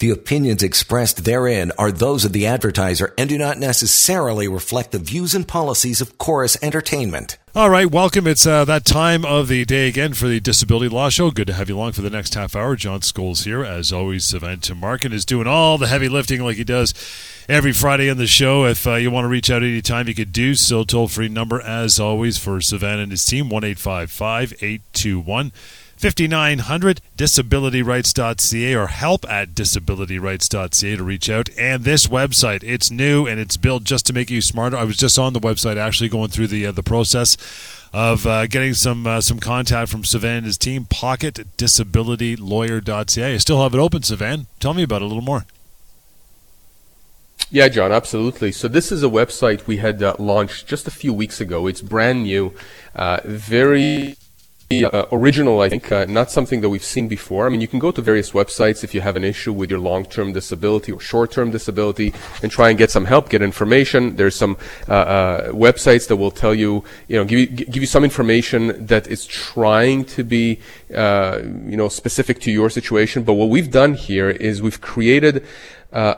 The opinions expressed therein are those of the advertiser and do not necessarily reflect the views and policies of Corus Entertainment. All right, welcome. It's uh, that time of the day again for the Disability Law Show. Good to have you along for the next half hour. John Scholes here. As always, Sivan Tumarkin is doing all the heavy lifting like he does every Friday on the show. If uh, you want to reach out anytime, you could do so. Toll free number, as always, for Savannah and his team 1 821 5900 disabilityrights.ca or help at disabilityrights.ca to reach out. And this website, it's new and it's built just to make you smarter. I was just on the website actually going through the uh, the process of uh, getting some uh, some contact from Sivan and his team, pocket pocketdisabilitylawyer.ca. I still have it open, Sivan. Tell me about it a little more. Yeah, John, absolutely. So this is a website we had uh, launched just a few weeks ago. It's brand new, uh, very uh, original, I think, uh, not something that we've seen before. I mean, you can go to various websites if you have an issue with your long-term disability or short-term disability and try and get some help, get information. There's some uh, uh websites that will tell you, you know, give you, give you some information that is trying to be, uh, you know, specific to your situation. But what we've done here is we've created uh,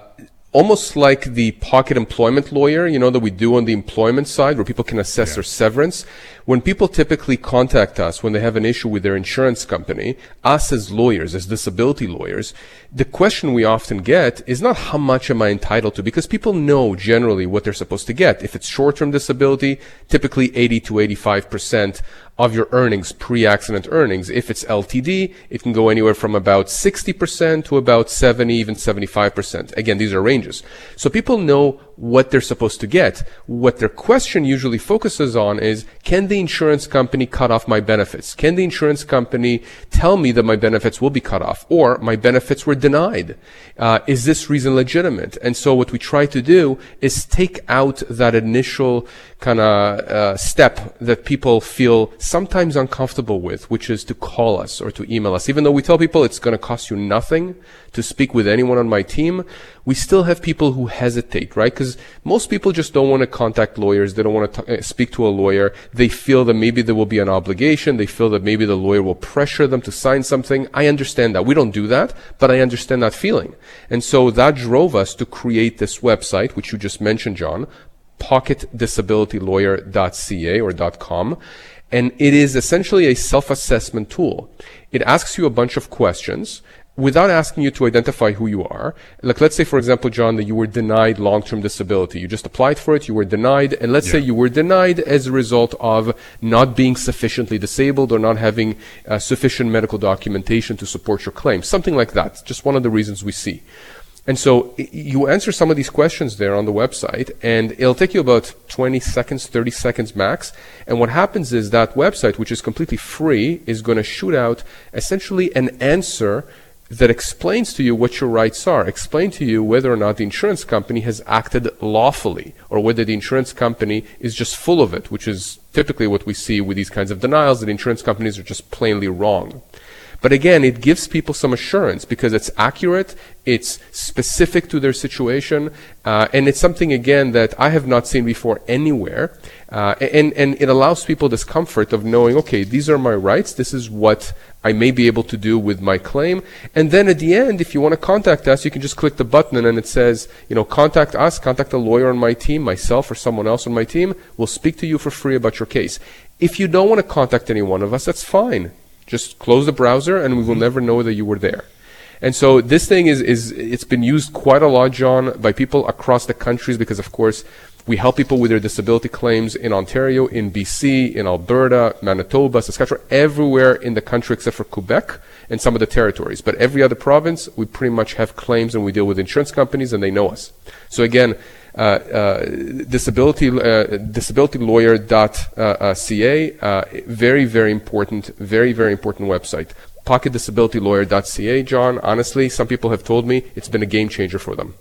almost like the pocket employment lawyer, you know, that we do on the employment side where people can assess yeah. their severance. When people typically contact us when they have an issue with their insurance company, us as lawyers, as disability lawyers, the question we often get is not how much am I entitled to, because people know generally what they're supposed to get. If it's short-term disability, typically 80 to 85% of your earnings, pre-accident earnings. If it's LTD, it can go anywhere from about 60% to about 70, even 75%. Again, these are ranges. So people know what they're supposed to get. What their question usually focuses on is, can the insurance company cut off my benefits? Can the insurance company tell me that my benefits will be cut off or my benefits were denied? Uh, is this reason legitimate? And so what we try to do is take out that initial kind of uh, step that people feel sometimes uncomfortable with, which is to call us or to email us. Even though we tell people it's going to cost you nothing to speak with anyone on my team, we still have people who hesitate, right? Because most people just don't want to contact lawyers. They don't want to uh, speak to a lawyer. They feel that maybe there will be an obligation. They feel that maybe the lawyer will pressure them to sign something. I understand that. We don't do that, but I understand that feeling. And so that drove us to create this website, which you just mentioned, John, pocketdisabilitylawyer.ca or .com. And it is essentially a self-assessment tool. It asks you a bunch of questions without asking you to identify who you are. Like, let's say, for example, John, that you were denied long-term disability. You just applied for it, you were denied, and let's yeah. say you were denied as a result of not being sufficiently disabled or not having uh, sufficient medical documentation to support your claim. Something like that. Just one of the reasons we see. And so you answer some of these questions there on the website, and it'll take you about 20 seconds, 30 seconds max. And what happens is that website, which is completely free, is going to shoot out essentially an answer that explains to you what your rights are, explain to you whether or not the insurance company has acted lawfully, or whether the insurance company is just full of it, which is typically what we see with these kinds of denials, that insurance companies are just plainly wrong. But again, it gives people some assurance because it's accurate, it's specific to their situation, uh, and it's something again that I have not seen before anywhere. Uh, and, and it allows people this comfort of knowing, okay, these are my rights, this is what I may be able to do with my claim. And then at the end, if you want to contact us, you can just click the button and it says, you know, contact us, contact a lawyer on my team, myself or someone else on my team. We'll speak to you for free about your case. If you don't want to contact any one of us, that's fine. Just close the browser and we will mm-hmm. never know that you were there. And so this thing is, is, it's been used quite a lot, John, by people across the countries because of course we help people with their disability claims in Ontario, in BC, in Alberta, Manitoba, Saskatchewan, everywhere in the country except for Quebec and some of the territories. But every other province, we pretty much have claims and we deal with insurance companies and they know us. So again, disability uh, disabilitylawyer.ca. Uh, very very important, very very important website. Pocketdisabilitylawyer.ca. John, honestly, some people have told me it's been a game changer for them.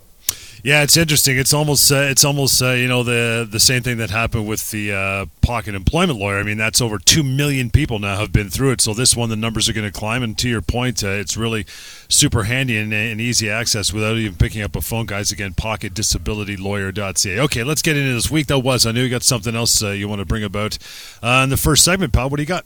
Yeah, it's interesting. It's almost uh, it's almost uh, you know the the same thing that happened with the uh, pocket employment lawyer. I mean, that's over two million people now have been through it. So this one, the numbers are going to climb. And to your point, uh, it's really super handy and, and, easy access without even picking up a phone. Guys, again, pocketdisabilitylawyer.ca. Okay, let's get into this week that was. I knew you got something else uh, you want to bring about uh, in the first segment, pal. What do you got?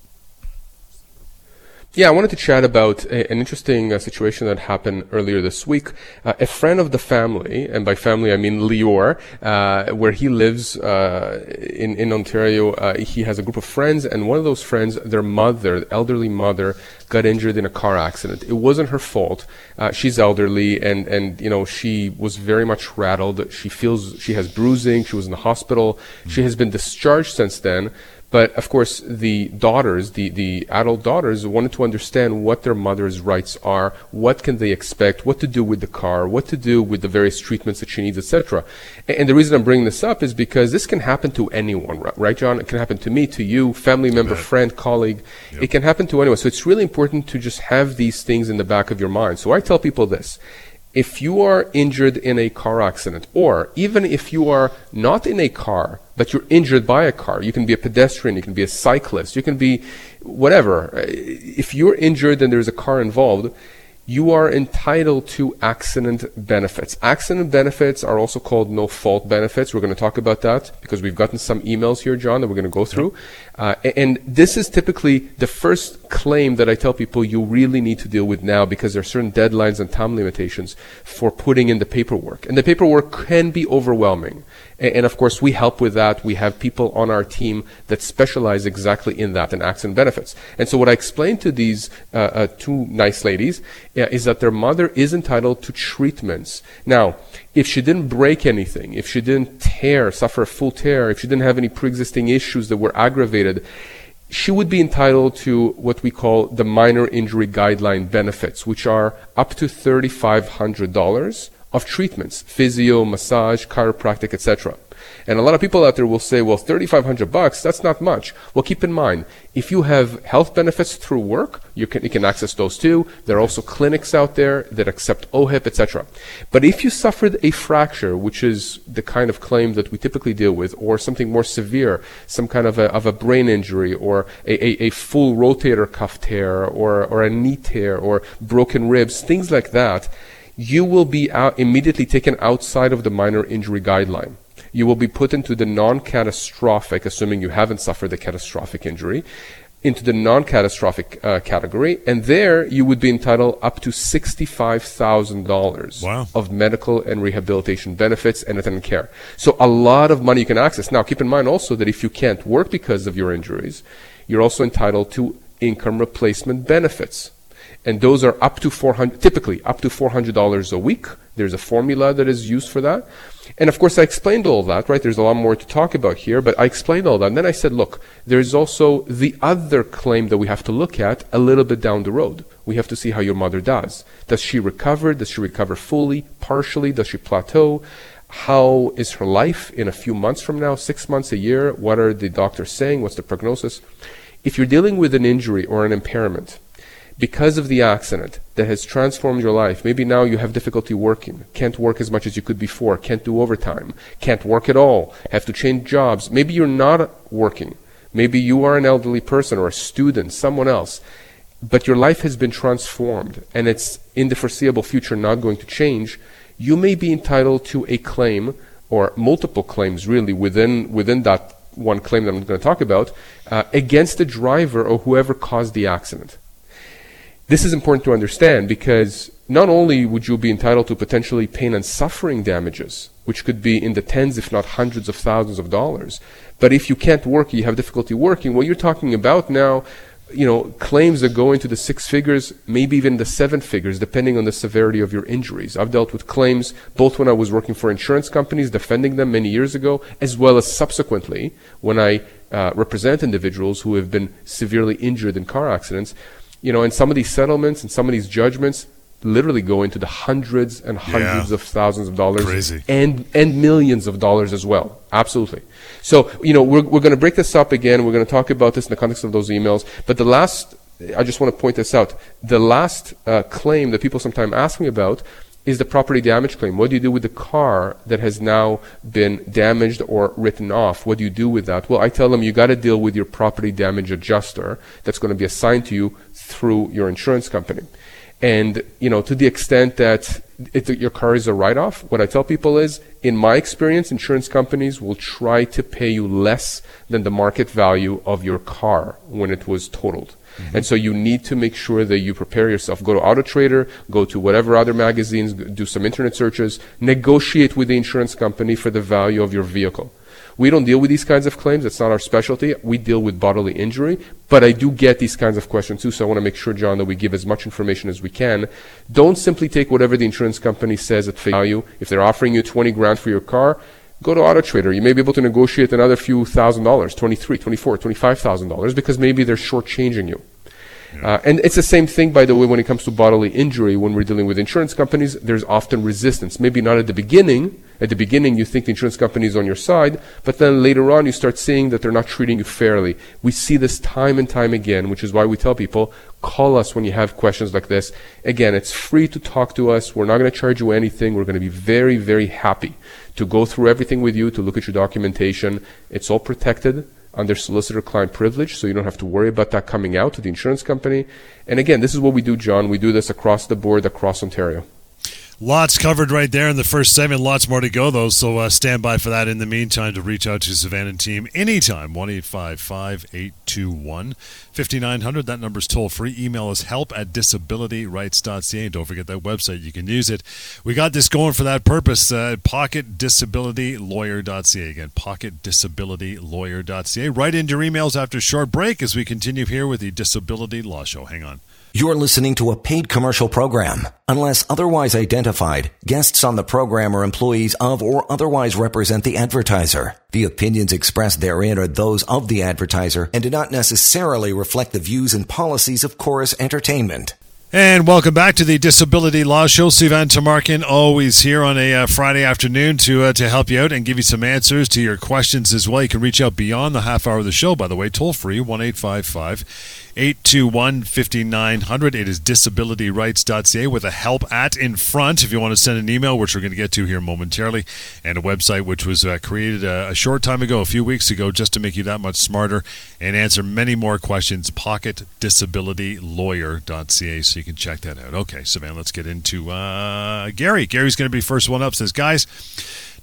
Yeah, I wanted to chat about a, an interesting uh, situation that happened earlier this week. Uh, a friend of the family, and by family I mean Lior, uh, where he lives uh, in in Ontario, uh, he has a group of friends, and one of those friends, their mother, elderly mother, got injured in a car accident. It wasn't her fault. Uh, she's elderly, and and you know she was very much rattled. She feels she has bruising. She was in the hospital. Mm-hmm. She has been discharged since then. But of course, the daughters, the, the adult daughters, wanted to understand what their mother's rights are, what can they expect, what to do with the car, what to do with the various treatments that she needs, etc. And, and the reason I'm bringing this up is because this can happen to anyone, right, John? It can happen to me, to you, family member, friend, colleague. Yep. It can happen to anyone. So it's really important to just have these things in the back of your mind. So I tell people this if you are injured in a car accident, or even if you are not in a car, but you're injured by a car, you can be a pedestrian, you can be a cyclist, you can be whatever. If you're injured and there's a car involved, you are entitled to accident benefits. Accident benefits are also called no fault benefits. We're going to talk about that because we've gotten some emails here, John, that we're going to go through. Uh, and this is typically the first claim that I tell people you really need to deal with now because there are certain deadlines and time limitations for putting in the paperwork. And the paperwork can be overwhelming. And, of course, we help with that. We have people on our team that specialize exactly in that, in accident benefits. And so what I explained to these uh, uh, two nice ladies uh, is that their mother is entitled to treatments. Now, if she didn't break anything, if she didn't tear, suffer a full tear, if she didn't have any pre-existing issues that were aggravated, she would be entitled to what we call the minor injury guideline benefits, which are up to $3,500 of treatments, physio, massage, chiropractic, etc. And a lot of people out there will say, well, 3500 bucks, that's not much. Well, keep in mind, if you have health benefits through work, you can, you can access those too. There are also clinics out there that accept OHIP, etc. But if you suffered a fracture, which is the kind of claim that we typically deal with, or something more severe, some kind of a, of a brain injury, or a, a, a full rotator cuff tear, or, or a knee tear, or broken ribs, things like that, you will be out immediately taken outside of the minor injury guideline. You will be put into the non-catastrophic, assuming you haven't suffered a catastrophic injury, into the non-catastrophic uh, category, and there you would be entitled up to sixty-five thousand dollars wow. of medical and rehabilitation benefits and attendant care. So a lot of money you can access. Now, keep in mind also that if you can't work because of your injuries, you're also entitled to income replacement benefits and those are up to 400 typically up to $400 a week. There's a formula that is used for that. And of course i explained all that right? There's a lot more to talk about here but i explained all that. And then i said look there's also the other claim that we have to look at a little bit down the road. We have to see how your mother does. Does she recover? Does she recover fully partially? Does she plateau? How is her life in a few months from now six months a year? What are the doctors saying? What's the prognosis? If you're dealing with an injury or an impairment because of the accident that has transformed your life, maybe now you have difficulty working, can't work as much as you could before, can't do overtime, can't work at all, have to change jobs. Maybe you're not working. Maybe you are an elderly person or a student, someone else, but your life has been transformed and it's in the foreseeable future not going to change. You may be entitled to a claim or multiple claims really within, within that one claim that I'm going to talk about uh, against the driver or whoever caused the accident. This is important to understand because not only would you be entitled to potentially pain and suffering damages, which could be in the tens, if not hundreds of thousands of dollars, but if you can't work, you have difficulty working, what you're talking about now, you know, claims that go into the six figures, maybe even the seven figures, depending on the severity of your injuries. I've dealt with claims both when I was working for insurance companies, defending them many years ago, as well as subsequently when I uh, represent individuals who have been severely injured in car accidents you know, and some of these settlements and some of these judgments literally go into the hundreds and hundreds yeah. of thousands of dollars Crazy. and and millions of dollars as well. Absolutely. So, you know, we're we're going to break this up again. We're going to talk about this in the context of those emails. But the last, I just want to point this out. The last uh, claim that people sometimes ask me about is the property damage claim. What do you do with the car that has now been damaged or written off? What do you do with that? Well, I tell them you got to deal with your property damage adjuster that's going to be assigned to you through your insurance company. And, you know, to the extent that it, your car is a write-off, what I tell people is, in my experience, insurance companies will try to pay you less than the market value of your car when it was totaled. Mm-hmm. And so you need to make sure that you prepare yourself. Go to Auto Trader, go to whatever other magazines, do some internet searches, negotiate with the insurance company for the value of your vehicle. We don't deal with these kinds of claims. It's not our specialty. We deal with bodily injury. But I do get these kinds of questions too. So I want to make sure, John, that we give as much information as we can. Don't simply take whatever the insurance company says at face value. If they're offering you 20 grand for your car, go to Auto Trader. You may be able to negotiate another few thousand dollars, 23, 24, 25,000 dollars because maybe they're shortchanging you. Uh, and it's the same thing, by the way, when it comes to bodily injury. When we're dealing with insurance companies, there's often resistance. Maybe not at the beginning. At the beginning, you think the insurance company is on your side, but then later on, you start seeing that they're not treating you fairly. We see this time and time again, which is why we tell people call us when you have questions like this. Again, it's free to talk to us. We're not going to charge you anything. We're going to be very, very happy to go through everything with you, to look at your documentation. It's all protected under solicitor client privilege, so you don't have to worry about that coming out to the insurance company. And again, this is what we do, John. We do this across the board, across Ontario. Lots covered right there in the first segment. Lots more to go, though. So uh, stand by for that. In the meantime, to reach out to Savannah team anytime, 1 821 5900. That number's toll free. Email us help at disabilityrights.ca. And don't forget that website. You can use it. We got this going for that purpose. Uh, pocketdisabilitylawyer.ca. Again, pocketdisabilitylawyer.ca. Write in your emails after a short break as we continue here with the Disability Law Show. Hang on. You're listening to a paid commercial program. Unless otherwise identified, guests on the program are employees of or otherwise represent the advertiser. The opinions expressed therein are those of the advertiser and do not necessarily reflect the views and policies of Corus Entertainment. And welcome back to the Disability Law Show. Sivan Tumarkin always here on a uh, Friday afternoon to uh, to help you out and give you some answers to your questions as well. You can reach out beyond the half hour of the show, by the way, toll free, 1 821 5900. It is disabilityrights.ca with a help at in front if you want to send an email, which we're going to get to here momentarily, and a website which was uh, created a, a, short time ago, a few weeks ago, just to make you that much smarter and answer many more questions. PocketDisabilityLawyer.ca, so you can check that out. Okay, so man, let's get into uh, Gary. Gary's going to be first one up. Says, guys,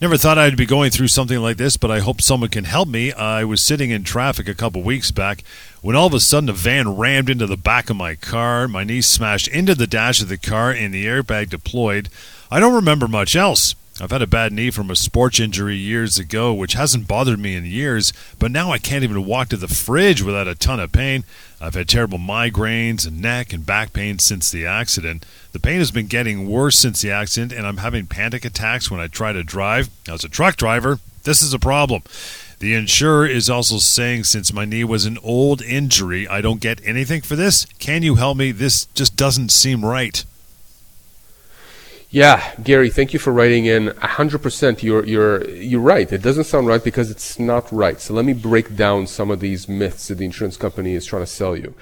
Never thought I'd be going through something like this, but I hope someone can help me. I was sitting in traffic a couple weeks back when all of a sudden a van rammed into the back of my car. My knee smashed into the dash of the car and the airbag deployed. I don't remember much else. I've had a bad knee from a sports injury years ago, which hasn't bothered me in years, but now I can't even walk to the fridge without a ton of pain. I've had terrible migraines and neck and back pain since the accident. The pain has been getting worse since the accident, and I'm having panic attacks when I try to drive. As a truck driver, this is a problem. The insurer is also saying since my knee was an old injury, I don't get anything for this. Can you help me? This just doesn't seem right. Yeah, Gary, thank you for writing in. 100% you're, you're, you're right. It doesn't sound right because it's not right. So let me break down some of these myths that the insurance company is trying to sell you.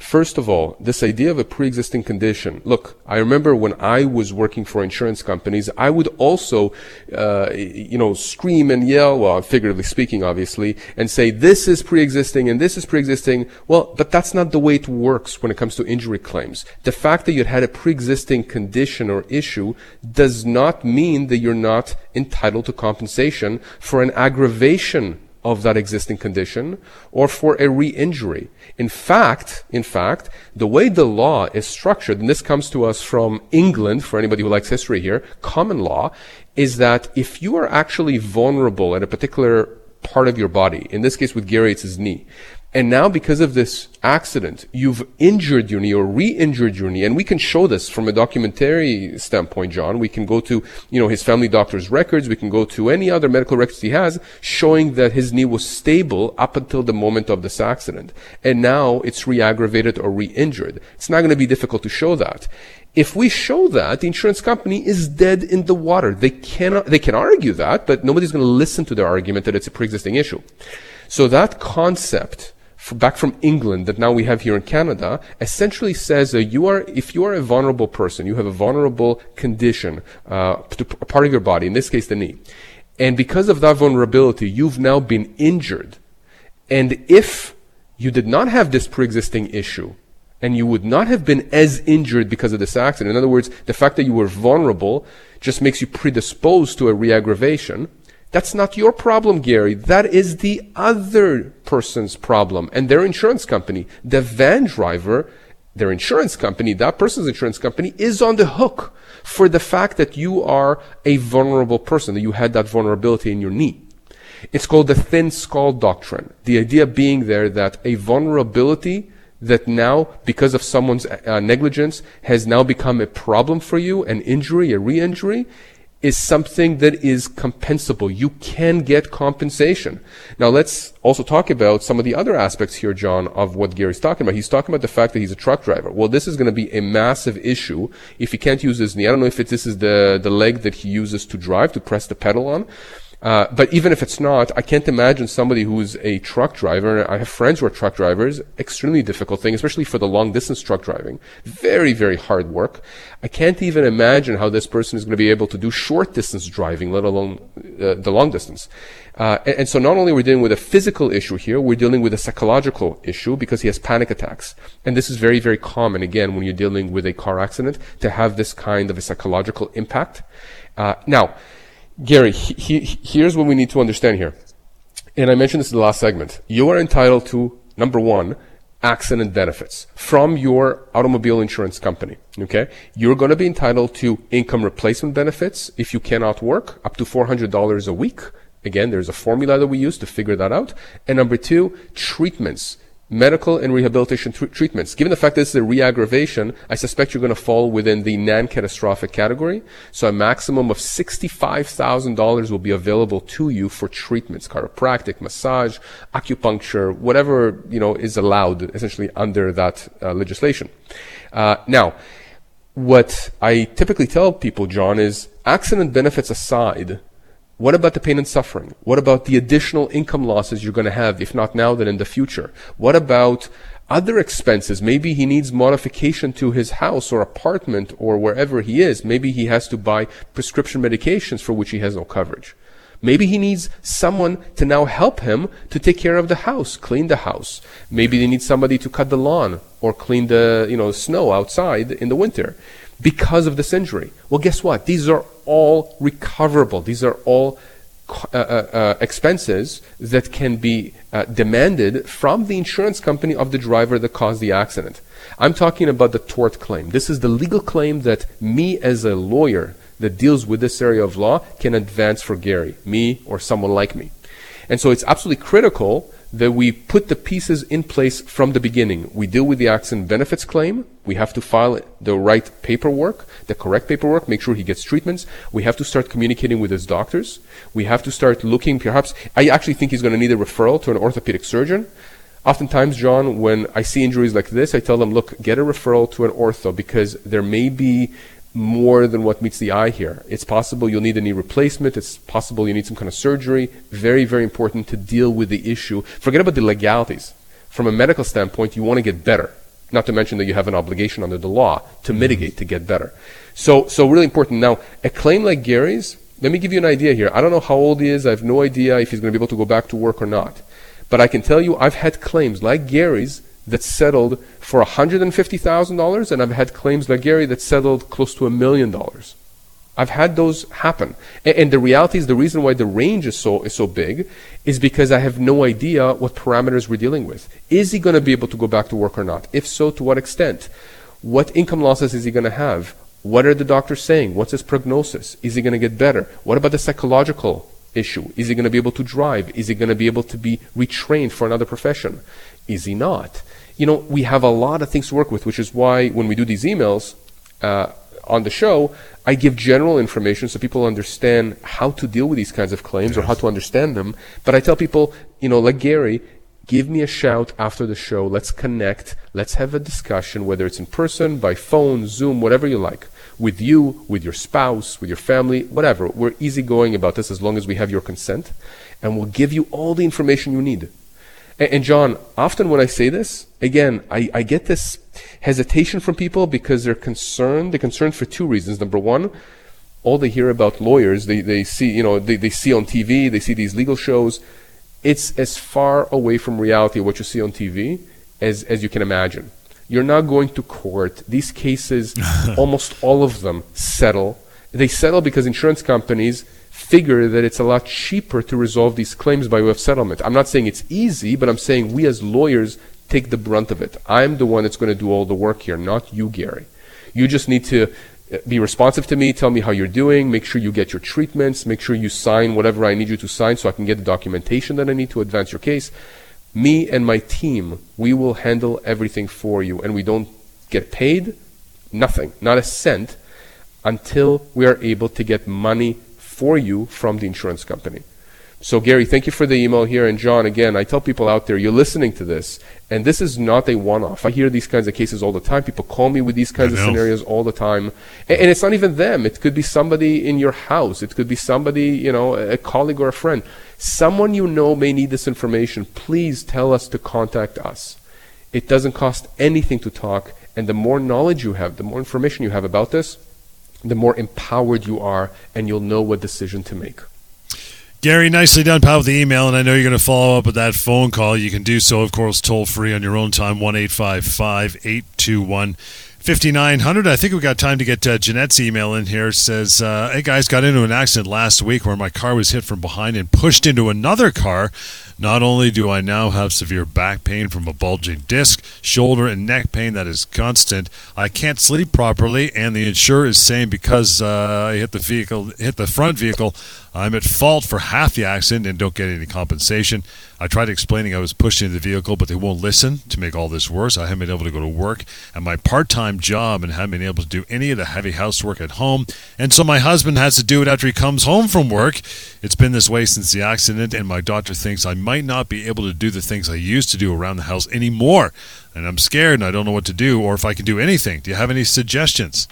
First of all, this idea of a pre-existing condition. Look, I remember when I was working for insurance companies, I would also, uh, you know, scream and yell, well, figuratively speaking, obviously, and say, this is pre-existing and this is pre-existing. Well, but that's not the way it works when it comes to injury claims. The fact that you had a pre-existing condition or issue does not mean that you're not entitled to compensation for an aggravation of that existing condition or for a re-injury. In fact, in fact, the way the law is structured, and this comes to us from England, for anybody who likes history here, common law, is that if you are actually vulnerable at a particular part of your body, in this case with Gary, it's his knee, and now, because of this accident, you've injured your knee or re-injured your knee. And we can show this from a documentary standpoint, John. We can go to, you know, his family doctor's records. We can go to any other medical records he has showing that his knee was stable up until the moment of this accident. And now it's re-aggravated or re-injured. It's not going to be difficult to show that. If we show that, the insurance company is dead in the water. They cannot, they can argue that, but nobody's going to listen to their argument that it's a pre-existing issue. So that concept back from England that now we have here in Canada essentially says that you are, if you are a vulnerable person, you have a vulnerable condition, uh, to a part of your body, in this case the knee, and because of that vulnerability, you've now been injured. And if you did not have this pre-existing issue, and you would not have been as injured because of this accident. In other words, the fact that you were vulnerable just makes you predisposed to a reaggravation. That's not your problem, Gary. That is the other person's problem and their insurance company. The van driver, their insurance company, that person's insurance company is on the hook for the fact that you are a vulnerable person, that you had that vulnerability in your knee. It's called the thin skull doctrine. The idea being there that a vulnerability that now, because of someone's uh, negligence, has now become a problem for you, an injury, a re-injury, is something that is compensable. You can get compensation. Now let's also talk about some of the other aspects here, John, of what Gary's talking about. He's talking about the fact that he's a truck driver. Well, this is going to be a massive issue if he can't use his knee. I don't know if it, this is the, the leg that he uses to drive, to press the pedal on. Uh, but even if it's not, I can't imagine somebody who's a truck driver. I have friends who are truck drivers. Extremely difficult thing, especially for the long distance truck driving. Very, very hard work. I can't even imagine how this person is going to be able to do short distance driving, let alone uh, the long distance. Uh, and, and, so not only are we dealing with a physical issue here, we're dealing with a psychological issue because he has panic attacks. And this is very, very common, again, when you're dealing with a car accident, to have this kind of a psychological impact. Uh, now, Gary, he, he, here's what we need to understand here. And I mentioned this in the last segment. You are entitled to, number one, accident benefits from your automobile insurance company. Okay. You're going to be entitled to income replacement benefits if you cannot work up to $400 a week. Again, there's a formula that we use to figure that out. And number two, treatments medical and rehabilitation tr- treatments. Given the fact that this is a re-aggravation, I suspect you're going to fall within the non-catastrophic category. So a maximum of $65,000 will be available to you for treatments, chiropractic, massage, acupuncture, whatever, you know, is allowed essentially under that uh, legislation. Uh, now, what I typically tell people, John, is accident benefits aside, what about the pain and suffering? What about the additional income losses you're going to have, if not now, then in the future? What about other expenses? Maybe he needs modification to his house or apartment or wherever he is. Maybe he has to buy prescription medications for which he has no coverage. Maybe he needs someone to now help him to take care of the house, clean the house. Maybe they need somebody to cut the lawn or clean the, you know, snow outside in the winter because of this injury. Well, guess what? These are all recoverable. These are all uh, uh, uh, expenses that can be uh, demanded from the insurance company of the driver that caused the accident. I'm talking about the tort claim. This is the legal claim that me as a lawyer that deals with this area of law can advance for Gary, me or someone like me. And so it's absolutely critical that we put the pieces in place from the beginning. We deal with the accident benefits claim. We have to file the right paperwork, the correct paperwork, make sure he gets treatments. We have to start communicating with his doctors. We have to start looking, perhaps, I actually think he's going to need a referral to an orthopedic surgeon. Oftentimes, John, when I see injuries like this, I tell them, look, get a referral to an ortho because there may be more than what meets the eye here. It's possible you'll need a knee replacement. It's possible you need some kind of surgery. Very, very important to deal with the issue. Forget about the legalities. From a medical standpoint, you want to get better. Not to mention that you have an obligation under the law to mm-hmm. mitigate, to get better. So, so really important. Now, a claim like Gary's, let me give you an idea here. I don't know how old he is. I have no idea if he's going to be able to go back to work or not. But I can tell you, I've had claims like Gary's that settled for $150,000, and I've had claims like Gary that settled close to a million dollars. I've had those happen. And, and, the reality is the reason why the range is so, is so big is because I have no idea what parameters we're dealing with. Is he going to be able to go back to work or not? If so, to what extent? What income losses is he going to have? What are the doctors saying? What's his prognosis? Is he going to get better? What about the psychological issue? Is he going to be able to drive? Is he going to be able to be retrained for another profession? Is he not? You know, we have a lot of things to work with, which is why when we do these emails uh, on the show, I give general information so people understand how to deal with these kinds of claims yes. or how to understand them. But I tell people, you know, like Gary, give me a shout after the show. Let's connect. Let's have a discussion, whether it's in person, by phone, Zoom, whatever you like, with you, with your spouse, with your family, whatever. We're easygoing about this as long as we have your consent. And we'll give you all the information you need. And, John, often when I say this, again, I, I get this hesitation from people because they're concerned. They're concerned for two reasons. Number one, all they hear about lawyers, they, they see, you know, they, they see on TV, they see these legal shows. It's as far away from reality what you see on TV as, as you can imagine. You're not going to court. These cases, almost all of them settle. They settle because insurance companies figure that it's a lot cheaper to resolve these claims by way of settlement. I'm not saying it's easy, but I'm saying we as lawyers take the brunt of it. I'm the one that's going to do all the work here, not you, Gary. You just need to uh, be responsive to me, tell me how you're doing, make sure you get your treatments, make sure you sign whatever I need you to sign so I can get the documentation that I need to advance your case me and my team, we will handle everything for you. And we don't get paid nothing, not a cent, until we are able to get money for you from the insurance company. So, Gary, thank you for the email here. And, John, again, I tell people out there, you're listening to this, and this is not a one off. I hear these kinds of cases all the time. People call me with these kinds of scenarios all the time. And, and, it's not even them. It could be somebody in your house, it could be somebody, you know, a colleague or a friend. Someone you know may need this information. Please tell us to contact us. It doesn't cost anything to talk. And the more knowledge you have, the more information you have about this, the more empowered you are, and you'll know what decision to make. Gary, nicely done, pal, with the email, and I know you're going to follow up with that phone call. You can do so, of course, toll free on your own time, 1 821 5900. I think we've got time to get uh, Jeanette's email in here. It says, uh, Hey guys, got into an accident last week where my car was hit from behind and pushed into another car. Not only do I now have severe back pain from a bulging disc, shoulder and neck pain that is constant, I can't sleep properly, and the insurer is saying because uh, I hit the vehicle, hit the front vehicle, I'm at fault for half the accident and don't get any compensation. I tried explaining I was pushed into the vehicle, but they won't listen. To make all this worse, I haven't been able to go to work at my part-time job and haven't been able to do any of the heavy housework at home. And so my husband has to do it after he comes home from work. It's been this way since the accident, and my doctor thinks I might not be able to do the things I used to do around the house anymore. And I'm scared and I don't know what to do or if I can do anything. Do you have any suggestions?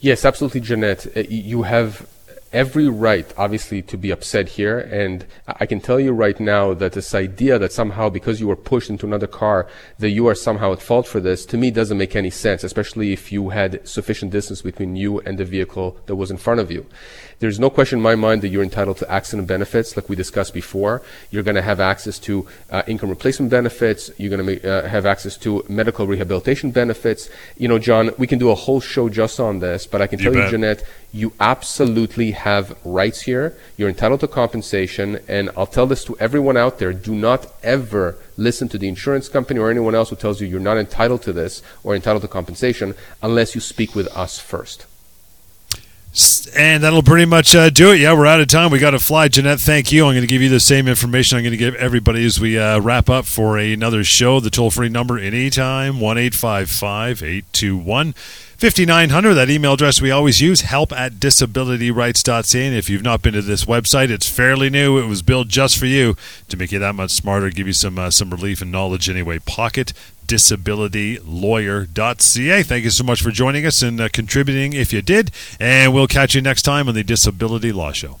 Yes, absolutely, Jeanette. Uh, you have every right, obviously, to be upset here. And I can tell you right now that this idea that somehow because you were pushed into another car, that you are somehow at fault for this, to me doesn't make any sense, especially if you had sufficient distance between you and the vehicle that was in front of you. There's no question in my mind that you're entitled to accident benefits, like we discussed before. You're going to have access to uh, income replacement benefits. You're going to uh, have access to medical rehabilitation benefits. You know, John, we can do a whole show just on this, but I can tell you, you Jeanette, you absolutely have rights here. You're entitled to compensation, and I'll tell this to everyone out there: do not ever listen to the insurance company or anyone else who tells you you're not entitled to this or entitled to compensation unless you speak with us first. And that'll pretty much uh, do it. Yeah, we're out of time. We got to fly. Jeanette, thank you. I'm going to give you the same information I'm going to give everybody as we uh, wrap up for another show. The toll free number anytime 1 821 5900. That email address we always use help at disabilityrights.ca. And if you've not been to this website, it's fairly new. It was built just for you to make you that much smarter, give you some, uh, some relief and knowledge anyway. Pocket disabilitylawyer.ca. Thank you so much for joining us and uh, contributing if you did. And we'll catch you next time on the Disability Law Show.